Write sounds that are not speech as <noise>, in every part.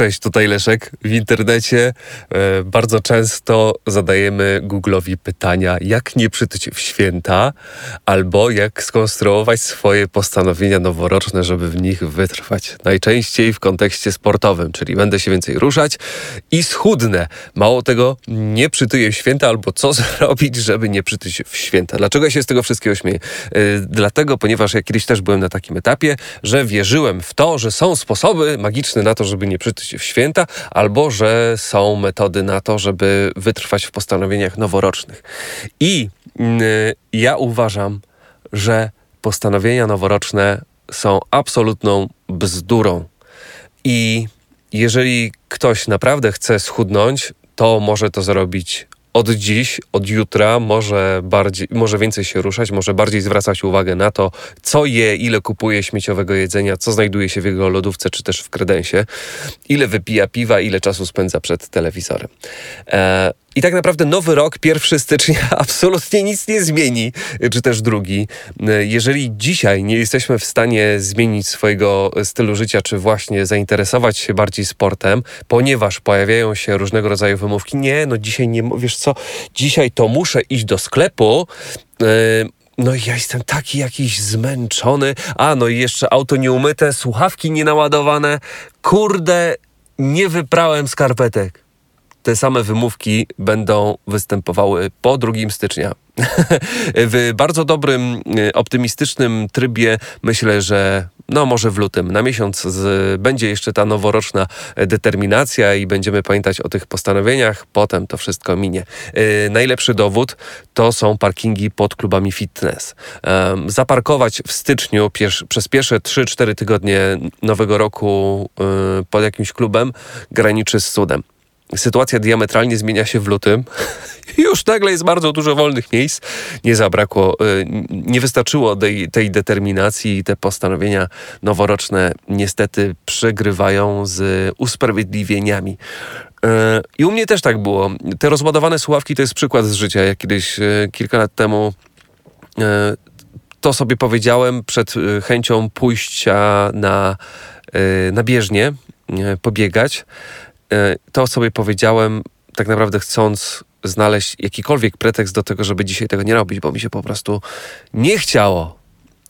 Cześć, tutaj Leszek. W internecie e, bardzo często zadajemy Google'owi pytania, jak nie przytyć w święta, albo jak skonstruować swoje postanowienia noworoczne, żeby w nich wytrwać. Najczęściej w kontekście sportowym, czyli będę się więcej ruszać i schudnę. Mało tego, nie przytyję w święta, albo co <laughs> zrobić, żeby nie przytyć w święta. Dlaczego ja się z tego wszystkiego śmieję? E, dlatego, ponieważ ja kiedyś też byłem na takim etapie, że wierzyłem w to, że są sposoby magiczne na to, żeby nie przytyć w święta, albo że są metody na to, żeby wytrwać w postanowieniach noworocznych. I yy, ja uważam, że postanowienia noworoczne są absolutną bzdurą. I jeżeli ktoś naprawdę chce schudnąć, to może to zrobić od dziś, od jutra może, bardziej, może więcej się ruszać, może bardziej zwracać uwagę na to, co je, ile kupuje śmieciowego jedzenia, co znajduje się w jego lodówce czy też w kredensie, ile wypija piwa, ile czasu spędza przed telewizorem. E, i tak naprawdę nowy rok, 1 stycznia, <laughs> absolutnie nic nie zmieni, czy też drugi. Jeżeli dzisiaj nie jesteśmy w stanie zmienić swojego stylu życia, czy właśnie zainteresować się bardziej sportem, ponieważ pojawiają się różnego rodzaju wymówki, nie, no dzisiaj nie, wiesz co, dzisiaj to muszę iść do sklepu, yy, no ja jestem taki jakiś zmęczony. A, no i jeszcze auto nieumyte, słuchawki nienaładowane. Kurde, nie wyprałem skarpetek te same wymówki będą występowały po 2 stycznia. <laughs> w bardzo dobrym, e, optymistycznym trybie myślę, że no może w lutym, na miesiąc z, będzie jeszcze ta noworoczna determinacja i będziemy pamiętać o tych postanowieniach, potem to wszystko minie. Yy, najlepszy dowód to są parkingi pod klubami fitness. Zaparkować w styczniu pier przez pierwsze 3-4 tygodnie nowego roku pod jakimś klubem graniczy z cudem sytuacja diametralnie zmienia się w lutym. <laughs> Już nagle jest bardzo dużo wolnych miejsc. Nie zabrakło, y, nie wystarczyło tej, tej determinacji i te postanowienia noworoczne niestety przegrywają z usprawiedliwieniami. Y, I u mnie też tak było. Te rozładowane słuchawki to jest przykład z życia. Ja kiedyś y, kilka lat temu to sobie powiedziałem przed chęcią pójścia na, na bieżnię, pobiegać. E, to sobie powiedziałem, tak naprawdę chcąc znaleźć jakikolwiek pretekst do tego, żeby dzisiaj tego nie robić, bo mi się po prostu nie chciało.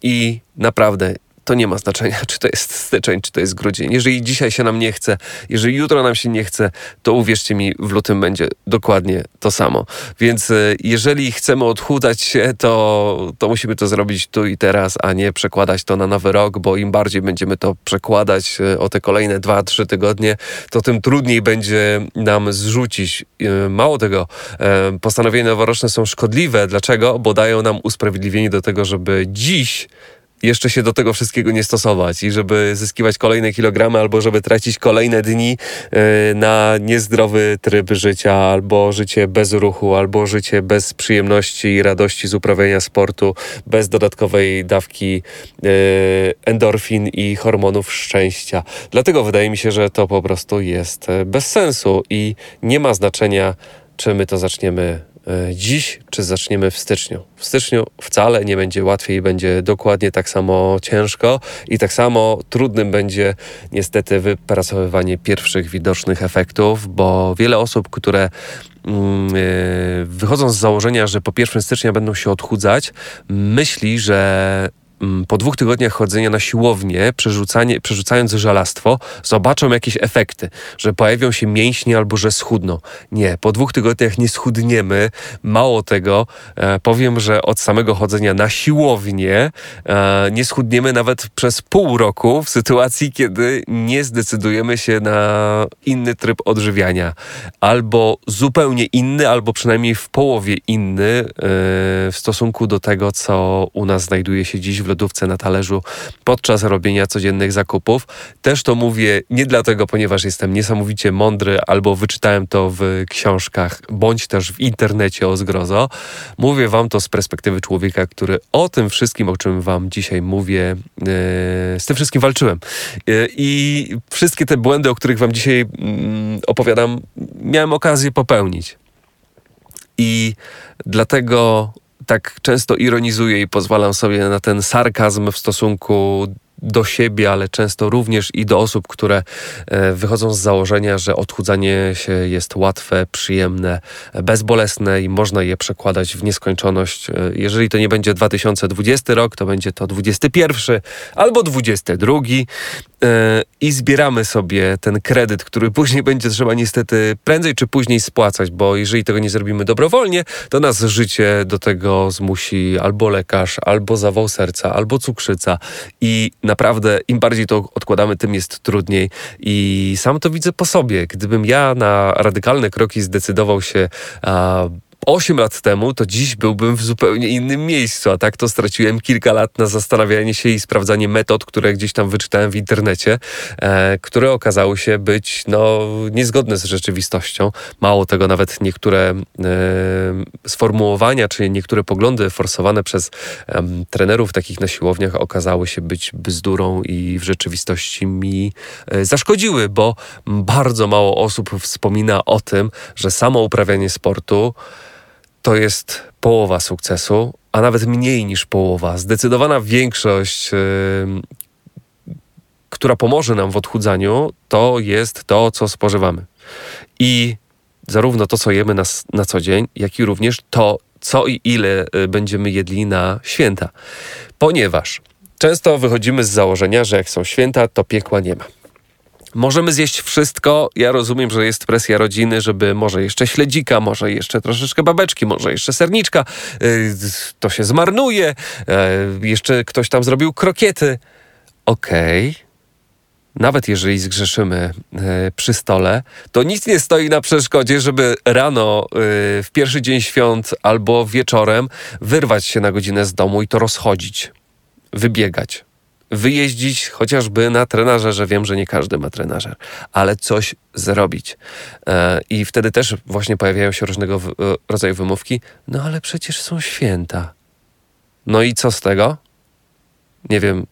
I naprawdę to nie ma znaczenia, <laughs> czy to jest styczeń, czy to jest grudzień. Jeżeli dzisiaj się nam nie chce, jeżeli jutro nam się nie chce, to uwierzcie mi, w lutym będzie dokładnie to samo. Więc e, jeżeli chcemy odchudzać się, to, to musimy to zrobić tu i teraz, a nie przekładać to na nowy rok, bo im bardziej będziemy to przekładać e, o te kolejne dwa, trzy tygodnie, to tym trudniej będzie nam zrzucić. E, mało tego, postanowienia noworoczne są szkodliwe. Dlaczego? Bo dają nam usprawiedliwienie do tego, żeby dziś jeszcze się do tego wszystkiego nie stosować i żeby zyskiwać kolejne kilogramy albo żeby tracić kolejne dni e, na niezdrowy tryb życia albo życie bez ruchu, albo życie bez przyjemności i radości z uprawiania sportu, bez dodatkowej dawki e, endorfin i hormonów szczęścia. Dlatego wydaje mi się, że to po prostu jest e, bez sensu i nie ma znaczenia, czy my to zaczniemy dziś, czy zaczniemy w styczniu. W styczniu wcale nie będzie łatwiej, będzie dokładnie tak samo ciężko i tak samo trudnym będzie niestety wypracowywanie pierwszych widocznych efektów, bo wiele osób, które mm, e, wychodzą z założenia, że po 1 stycznia będą się odchudzać, myśli, że po dwóch tygodniach chodzenia na siłownię, przerzucanie, przerzucając żelastwo, zobaczą jakieś efekty, że pojawią się mięśnie albo że schudną. Nie, po dwóch tygodniach nie schudniemy. Mało tego, e, powiem, że od samego chodzenia na siłownię e, nie schudniemy nawet przez pół roku w sytuacji, kiedy nie zdecydujemy się na inny tryb odżywiania. Albo zupełnie inny, albo przynajmniej w połowie inny e, w stosunku do tego, co u nas znajduje się dziś w lodówce na talerzu podczas robienia codziennych zakupów. Też to mówię nie dlatego, ponieważ jestem niesamowicie mądry albo wyczytałem to w książkach, bądź też w internecie o zgrozo. Mówię wam to z perspektywy człowieka, który o tym wszystkim, o czym wam dzisiaj mówię, yy, z tym wszystkim walczyłem. Yy, I wszystkie te błędy, o których wam dzisiaj yy, opowiadam, miałem okazję popełnić. I dlatego tak często ironizuję i pozwalam sobie na ten sarkazm w stosunku do siebie, ale często również i do osób, które e, wychodzą z założenia, że odchudzanie się jest łatwe, przyjemne, bezbolesne i można je przekładać w nieskończoność. E, jeżeli to nie będzie 2020 rok, to będzie to 21 albo 22 e, i zbieramy sobie ten kredyt, który później będzie trzeba niestety prędzej czy później spłacać, bo jeżeli tego nie zrobimy dobrowolnie, to nas życie do tego zmusi albo lekarz, albo zawał serca, albo cukrzyca i naprawdę im bardziej to odkładamy, tym jest trudniej. I sam to widzę po sobie. Gdybym ja na radykalne kroki zdecydował się a, 8 lat temu, to dziś byłbym w zupełnie innym miejscu, a tak to straciłem kilka lat na zastanawianie się i sprawdzanie metod, które gdzieś tam wyczytałem w internecie, e, które okazały się być no, niezgodne z rzeczywistością. Mało tego, nawet niektóre e, sformułowania, czy niektóre poglądy forsowane przez e, trenerów takich na siłowniach okazały się być bzdurą i w rzeczywistości mi e, zaszkodziły, bo bardzo mało osób wspomina o tym, że samo uprawianie sportu to jest połowa sukcesu, a nawet mniej niż połowa. Zdecydowana większość, która pomoże nam w odchudzaniu, to jest to, co spożywamy. I zarówno to, co jemy na, na co dzień, jak i również to, co i ile y, będziemy jedli na święta. Ponieważ często wychodzimy z założenia, że jak są święta, to piekła nie ma. Możemy zjeść wszystko. Ja rozumiem, że jest presja rodziny, żeby może jeszcze śledzika, może jeszcze troszeczkę babeczki, może jeszcze serniczka. Y, to się zmarnuje. Y, jeszcze ktoś tam zrobił krokiety. Okej. Okay. Nawet jeżeli zgrzeszymy y, przy stole, to nic nie stoi na przeszkodzie, żeby rano, w pierwszy dzień świąt albo wieczorem wyrwać się na godzinę z domu i to rozchodzić, wybiegać wyjeździć chociażby na trenażerze. Wiem, że nie każdy ma trenażer, ale coś zrobić. E, I wtedy też właśnie pojawiają się różnego e, rodzaju wymówki. No ale przecież są święta. No i co z tego? Nie wiem,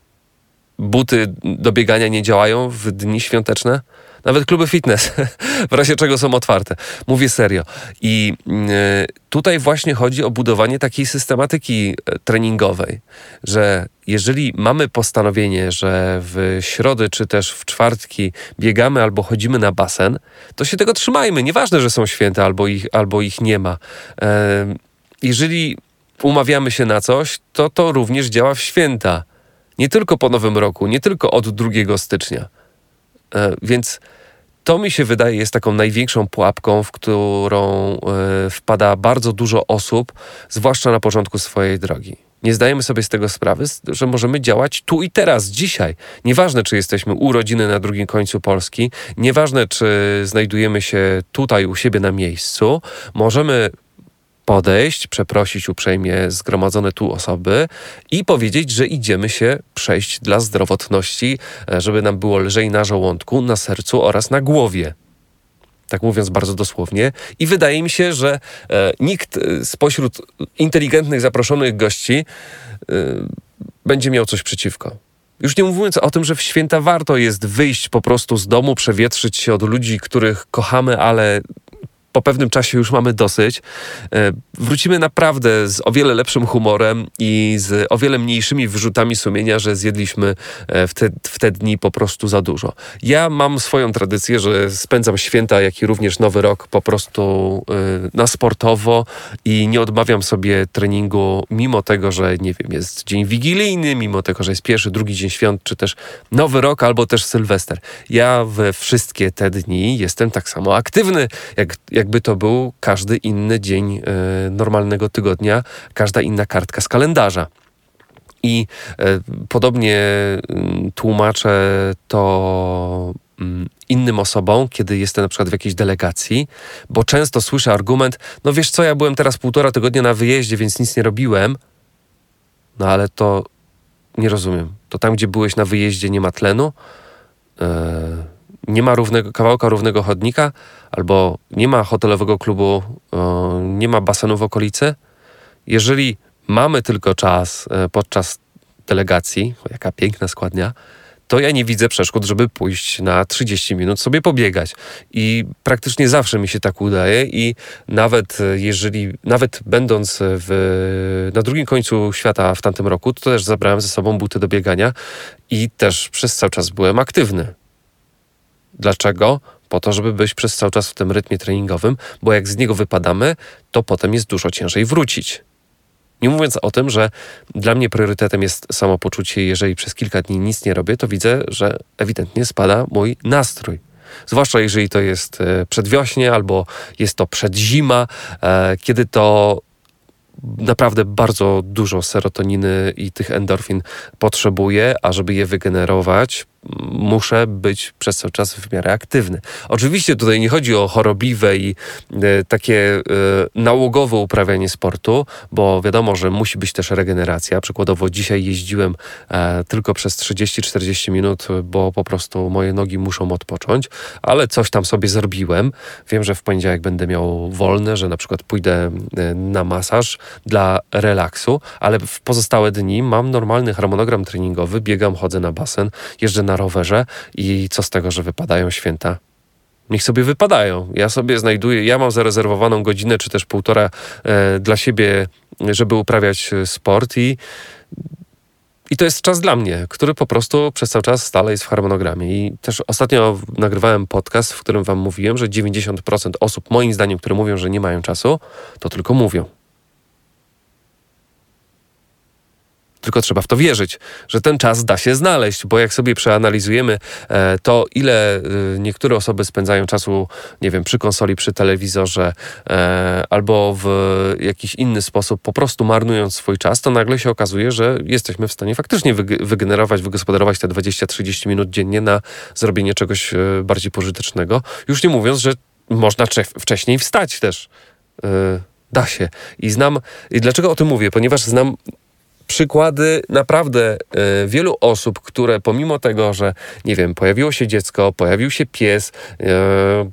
buty do biegania nie działają w dni świąteczne? Nawet kluby fitness, <laughs> w razie czego są otwarte. Mówię serio. I y, tutaj właśnie chodzi o budowanie takiej systematyki e, treningowej, że jeżeli mamy postanowienie, że w środę czy też w czwartki biegamy albo chodzimy na basen, to się tego trzymajmy. Nieważne, że są święte albo ich, albo ich nie ma. Jeżeli umawiamy się na coś, to to również działa w święta. Nie tylko po Nowym Roku, nie tylko od 2 stycznia. E, więc to mi się wydaje jest taką największą pułapką, w którą e, wpada bardzo dużo osób, zwłaszcza na początku swojej drogi. Nie zdajemy sobie z tego sprawy, że możemy działać tu i teraz, dzisiaj. Nieważne, czy jesteśmy u rodziny na drugim końcu Polski, nieważne, czy znajdujemy się tutaj u siebie na miejscu, możemy podejść, przeprosić uprzejmie zgromadzone tu osoby i powiedzieć, że idziemy się przejść dla zdrowotności, e, żeby nam było lżej na żołądku, na sercu oraz na głowie. Tak mówiąc bardzo dosłownie. I wydaje mi się, że e, nikt e, spośród inteligentnych zaproszonych gości e, będzie miał coś przeciwko. Już nie mówiąc o tym, że w święta warto jest wyjść po prostu z domu, przewietrzyć się od ludzi, których kochamy, ale po pewnym czasie już mamy dosyć. E, wrócimy naprawdę z o wiele lepszym humorem i z o wiele mniejszymi wyrzutami sumienia, że zjedliśmy e, w te, w te dni po prostu za dużo. Ja mam swoją tradycję, że spędzam święta, jak i również nowy rok po prostu e, na sportowo i nie odmawiam sobie treningu, mimo tego, że nie wiem, jest dzień wigilijny, mimo tego, że jest pierwszy, drugi dzień świąt, czy też nowy rok, albo też sylwester. Ja we wszystkie te dni jestem tak samo aktywny, jak, jak jakby to był każdy inny dzień e, normalnego tygodnia, każda inna kartka z kalendarza. I e, podobnie mm, tłumaczę to mm, innym osobom, kiedy jestem na przykład w jakiejś delegacji, bo często słyszę argument, no wiesz co, ja byłem teraz półtora tygodnia na wyjeździe, więc nic nie robiłem. No ale to nie rozumiem. To tam, gdzie byłeś na wyjeździe, nie ma tlenu? Yy nie ma równego, kawałka równego chodnika, albo nie ma hotelowego klubu, nie ma basenu w okolicy. Jeżeli mamy tylko czas e, podczas delegacji, jaka piękna składnia, to ja nie widzę przeszkód, żeby pójść na 30 minut sobie pobiegać. I praktycznie zawsze mi się tak udaje i nawet e, jeżeli, nawet będąc w, na drugim końcu świata w tamtym roku, to też zabrałem ze sobą buty do biegania i też przez cały czas byłem aktywny. Dlaczego? Po to, żeby być przez cały czas w tym rytmie treningowym, bo jak z niego wypadamy, to potem jest dużo ciężej wrócić. Nie mówiąc o tym, że dla mnie priorytetem jest samopoczucie, jeżeli przez kilka dni nic nie robię, to widzę, że ewidentnie spada mój nastrój. Zwłaszcza jeżeli to jest e, przedwiośnie albo jest to przedzima, e, kiedy to naprawdę bardzo dużo serotoniny i tych endorfin potrzebuję, a żeby je wygenerować, muszę być przez cały czas w miarę aktywny. Oczywiście tutaj nie chodzi o chorobliwe i e, takie e, nałogowe uprawianie sportu, bo wiadomo, że musi być też regeneracja. Przykładowo dzisiaj jeździłem e, tylko przez 30-40 minut, bo po prostu moje nogi muszą odpocząć, ale coś tam sobie zrobiłem. Wiem, że w poniedziałek będę miał wolne, że na przykład pójdę na masaż dla relaksu, ale w pozostałe dni mam normalny harmonogram treningowy, biegam, chodzę na basen, jeżdżę na rowerze i co z tego, że wypadają święta? Niech sobie wypadają. Ja sobie znajduję, ja mam zarezerwowaną godzinę czy też półtora e, dla siebie, żeby uprawiać e, sport i i to jest czas dla mnie, który po prostu przez cały czas stale jest w harmonogramie. I też ostatnio nagrywałem podcast, w którym wam mówiłem, że 90% osób, moim zdaniem, które mówią, że nie mają czasu, to tylko mówią. Tylko trzeba w to wierzyć, że ten czas da się znaleźć, bo jak sobie przeanalizujemy e, to, ile e, niektóre osoby spędzają czasu, nie wiem, przy konsoli, przy telewizorze e, albo w jakiś inny sposób, po prostu marnując swój czas, to nagle się okazuje, że jesteśmy w stanie faktycznie wygenerować, wygospodarować te 20-30 minut dziennie na zrobienie czegoś bardziej pożytecznego. Już nie mówiąc, że można wcześniej wstać też. Da się. I znam. I dlaczego o tym mówię? Ponieważ znam przykłady naprawdę y, wielu osób, które pomimo tego, że nie wiem, pojawiło się dziecko, pojawił się pies, y,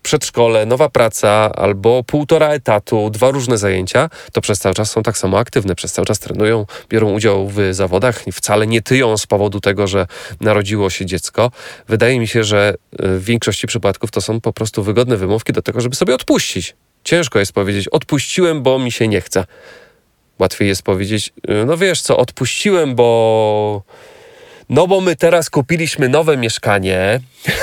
przedszkole, nowa praca albo półtora etatu, dwa różne zajęcia, to przez cały czas są tak samo aktywne, przez cały czas trenują, biorą udział w zawodach, wcale nie tyją z powodu tego, że narodziło się dziecko. Wydaje mi się, że w większości przypadków to są po prostu wygodne wymówki do tego, żeby sobie odpuścić. Ciężko jest powiedzieć, odpuściłem, bo mi się nie chce. Łatwiej jest powiedzieć, y, no wiesz co, odpuściłem, bo. No bo my teraz kupiliśmy nowe mieszkanie. <laughs>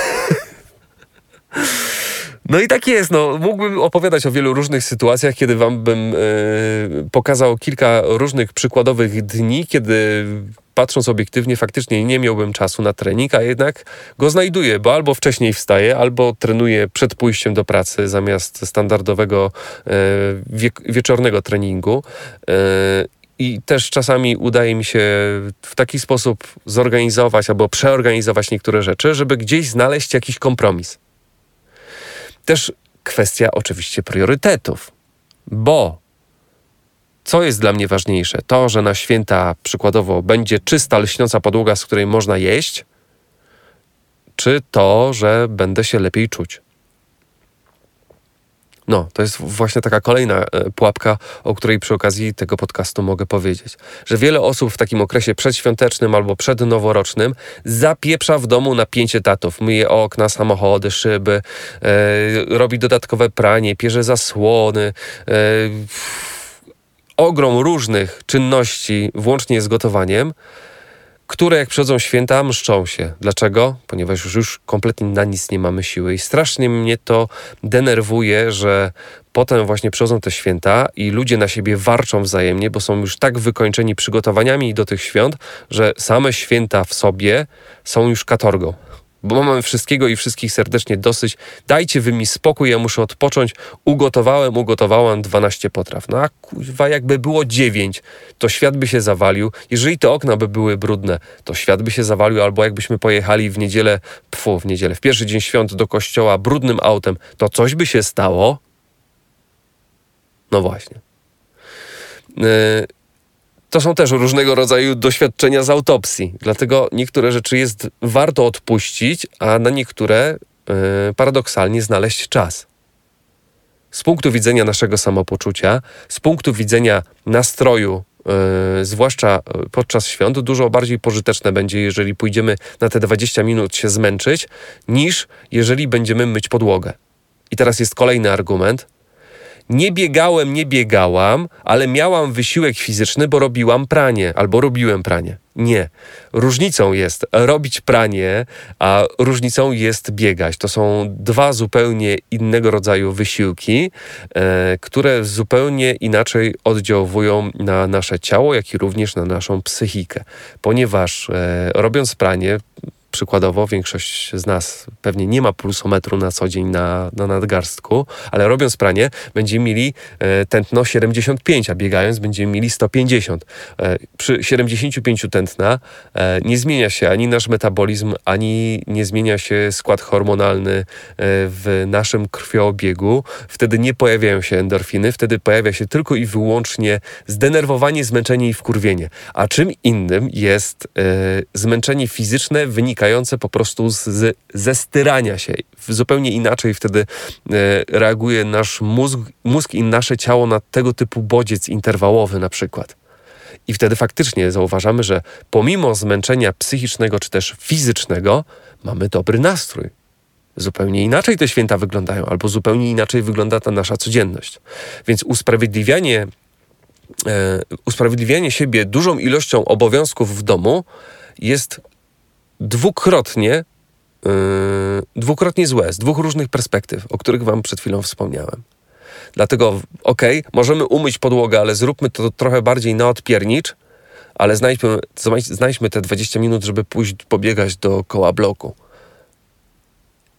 No i tak jest, no, mógłbym opowiadać o wielu różnych sytuacjach, kiedy wam bym yy, pokazał kilka różnych przykładowych dni, kiedy patrząc obiektywnie, faktycznie nie miałbym czasu na trening, a jednak go znajduję, bo albo wcześniej wstaję, albo trenuję przed pójściem do pracy zamiast standardowego e, wie wieczornego treningu. E, i też czasami udaje mi się w taki sposób zorganizować albo przeorganizować niektóre rzeczy, żeby gdzieś znaleźć jakiś kompromis. Też kwestia oczywiście priorytetów, bo co jest dla mnie ważniejsze? To, że na święta przykładowo będzie czysta, lśniąca podłoga, z której można jeść, czy to, że będę się lepiej czuć? No, to jest właśnie taka kolejna e, pułapka, o której przy okazji tego podcastu mogę powiedzieć. Że wiele osób w takim okresie przedświątecznym albo przednoworocznym zapieprza w domu na pięć etatów. Myje okna, samochody, szyby, e, robi dodatkowe pranie, pierze zasłony, e, ogrom różnych czynności, włącznie z gotowaniem, które jak przychodzą święta, mszczą się. Dlaczego? Ponieważ już, kompletnie na nic nie mamy siły. I strasznie mnie to denerwuje, że potem właśnie przychodzą te święta i ludzie na siebie warczą wzajemnie, bo są już tak wykończeni przygotowaniami do tych świąt, że same święta w sobie są już katorgą bo mamy wszystkiego i wszystkich serdecznie dosyć. Dajcie wy mi spokój, ja muszę odpocząć. Ugotowałem, ugotowałam 12 potraw. No a jakby było 9, to świat by się zawalił. Jeżeli te okna by były brudne, to świat by się zawalił, albo jakbyśmy pojechali w niedzielę, pfu, w niedzielę, w pierwszy dzień świąt do kościoła brudnym autem, to coś by się stało. No właśnie. Yy, to są też różnego rodzaju doświadczenia z autopsji. Dlatego niektóre rzeczy jest warto odpuścić, a na niektóre yy, paradoksalnie znaleźć czas. Z punktu widzenia naszego samopoczucia, z punktu widzenia nastroju Yy, zwłaszcza podczas świąt, dużo bardziej pożyteczne będzie, jeżeli pójdziemy na te 20 minut się zmęczyć, niż jeżeli będziemy myć podłogę. I teraz jest kolejny argument. Nie biegałem, nie biegałam, ale miałam wysiłek fizyczny, bo robiłam pranie albo robiłem pranie. Nie. Różnicą jest robić pranie, a różnicą jest biegać. To są dwa zupełnie innego rodzaju wysiłki, e, które zupełnie inaczej oddziałują na nasze ciało, jak i również na naszą psychikę. Ponieważ e, robiąc pranie, przykładowo większość z nas pewnie nie ma pulsometru na co dzień na, na nadgarstku, ale robiąc pranie będziemy mieli e, tętno 75, a biegając będziemy mieli 150. E, przy 75 tętna e, nie zmienia się ani nasz metabolizm, ani nie zmienia się skład hormonalny e, w naszym krwioobiegu. Wtedy nie pojawiają się endorfiny, wtedy pojawia się tylko i wyłącznie zdenerwowanie, zmęczenie i wkurwienie. A czym innym jest e, zmęczenie fizyczne wynika wynikające po prostu z, ze styrania się. Zupełnie inaczej wtedy e, reaguje nasz mózg, mózg i nasze ciało na tego typu bodziec interwałowy na przykład. I wtedy faktycznie zauważamy, że pomimo zmęczenia psychicznego czy też fizycznego, mamy dobry nastrój. Zupełnie inaczej te święta wyglądają, albo zupełnie inaczej wygląda ta nasza codzienność. Więc usprawiedliwianie, e, usprawiedliwianie siebie dużą ilością obowiązków w domu jest dwukrotnie, yy, dwukrotnie złe, z dwóch różnych perspektyw, o których Wam przed chwilą wspomniałem. Dlatego, okej, okay, możemy umyć podłogę, ale zróbmy to trochę bardziej na odpiernicz, ale znajdźmy, znajdźmy te 20 minut, żeby pójść pobiegać dookoła bloku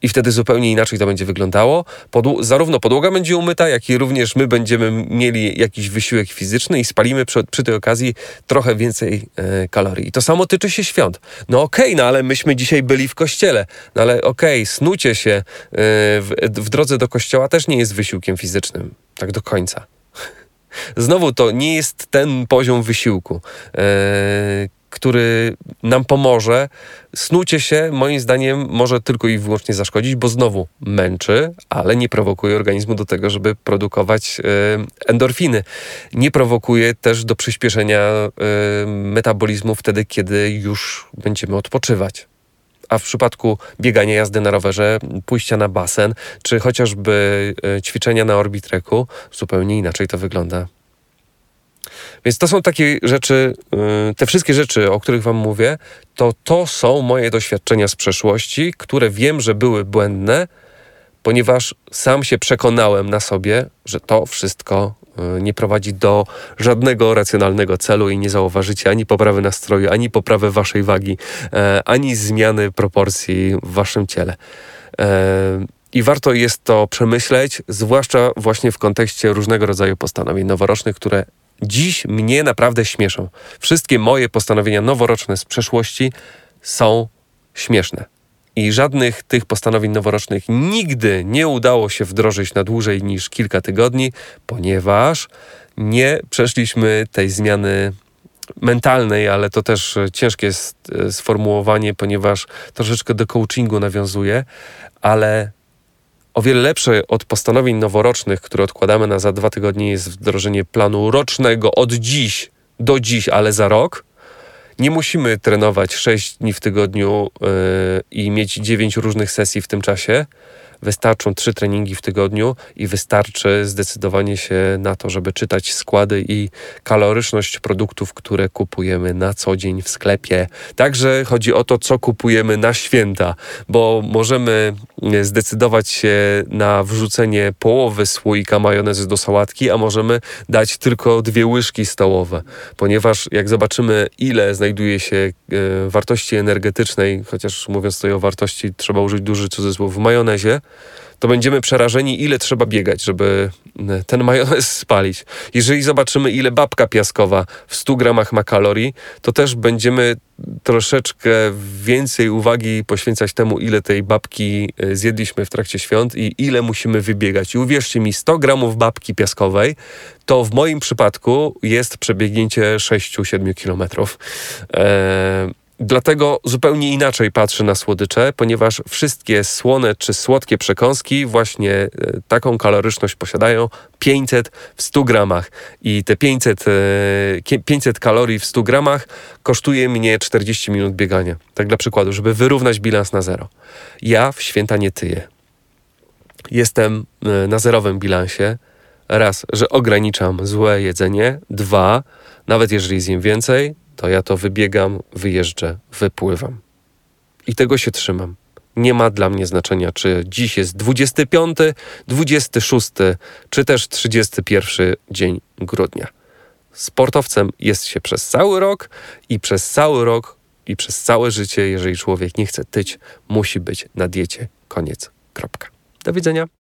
i wtedy zupełnie inaczej to będzie wyglądało. Zarówno podłoga będzie umyta, jak i również my będziemy mieli jakiś wysiłek fizyczny i spalimy przy, przy tej okazji trochę więcej e, kalorii. I to samo tyczy się świąt. No okej, okay, no ale myśmy dzisiaj byli w kościele. No ale okej, okay, snucie się e, w, w drodze do kościoła też nie jest wysiłkiem fizycznym. Tak do końca. <laughs> Znowu to nie jest ten poziom wysiłku. E, który nam pomoże. Snucie się, moim zdaniem, może tylko i wyłącznie zaszkodzić, bo znowu męczy, ale nie prowokuje organizmu do tego, żeby produkować y, endorfiny. Nie prowokuje też do przyspieszenia y, metabolizmu wtedy, kiedy już będziemy odpoczywać a w przypadku biegania, jazdy na rowerze, pójścia na basen, czy chociażby e, ćwiczenia na orbitreku, zupełnie inaczej to wygląda. Więc to są takie rzeczy, y, te wszystkie rzeczy, o których Wam mówię, to to są moje doświadczenia z przeszłości, które wiem, że były błędne, ponieważ sam się przekonałem na sobie, że to wszystko y, nie prowadzi do żadnego racjonalnego celu i nie zauważycie ani poprawy nastroju, ani poprawy waszej wagi, e, ani zmiany proporcji w waszym ciele. E, I warto jest to przemyśleć, zwłaszcza właśnie w kontekście różnego rodzaju postanowień noworocznych, które dziś mnie naprawdę śmieszą. Wszystkie moje postanowienia noworoczne z przeszłości są śmieszne. I żadnych tych postanowień noworocznych nigdy nie udało się wdrożyć na dłużej niż kilka tygodni, ponieważ nie przeszliśmy tej zmiany mentalnej, ale to też ciężkie jest e, sformułowanie, ponieważ troszeczkę do coachingu nawiązuje, ale o wiele lepsze od postanowień noworocznych, które odkładamy na za dwa tygodnie, jest wdrożenie planu rocznego od dziś do dziś, ale za rok. Nie musimy trenować 6 dni w tygodniu yy, i mieć 9 różnych sesji w tym czasie wystarczą trzy treningi w tygodniu i wystarczy zdecydowanie się na to, żeby czytać składy i kaloryczność produktów, które kupujemy na co dzień w sklepie. Także chodzi o to, co kupujemy na święta, bo możemy zdecydować się na wrzucenie połowy słoika majonezy do sałatki, a możemy dać tylko dwie łyżki stołowe, ponieważ jak zobaczymy, ile znajduje się e, wartości energetycznej, chociaż mówiąc tutaj o wartości, trzeba użyć duży cudzysłów w majonezie, to będziemy przerażeni, ile trzeba biegać, żeby e, ten majonez <laughs> spalić. Jeżeli zobaczymy, ile babka piaskowa w 100 gramach ma kalorii, to też będziemy troszeczkę więcej uwagi poświęcać temu, ile tej babki e, zjedliśmy w trakcie świąt i ile musimy wybiegać. I uwierzcie mi, 100 gramów babki piaskowej to w moim przypadku jest przebiegnięcie 6-7 kilometrów. Eee, Dlatego zupełnie inaczej patrzę na słodycze, ponieważ wszystkie słone czy słodkie przekąski właśnie e, taką kaloryczność posiadają 500 w 100 gramach. I te 500, 500 kalorii w 100 gramach kosztuje mnie 40 minut biegania. Tak dla przykładu, żeby wyrównać bilans na zero. Ja w święta nie tyję. Jestem e, na zerowym bilansie. Raz, że ograniczam złe jedzenie. Dwa, nawet jeżeli zjem więcej, to ja to wybiegam, wyjeżdżę, wypływam. I tego się trzymam. Nie ma dla mnie znaczenia, czy dziś jest 25, 26, czy też 31 dzień grudnia. Sportowcem jest się przez cały rok i przez cały rok i przez całe życie, jeżeli człowiek nie chce tyć, musi być na diecie. Koniec. Kropka. Do widzenia.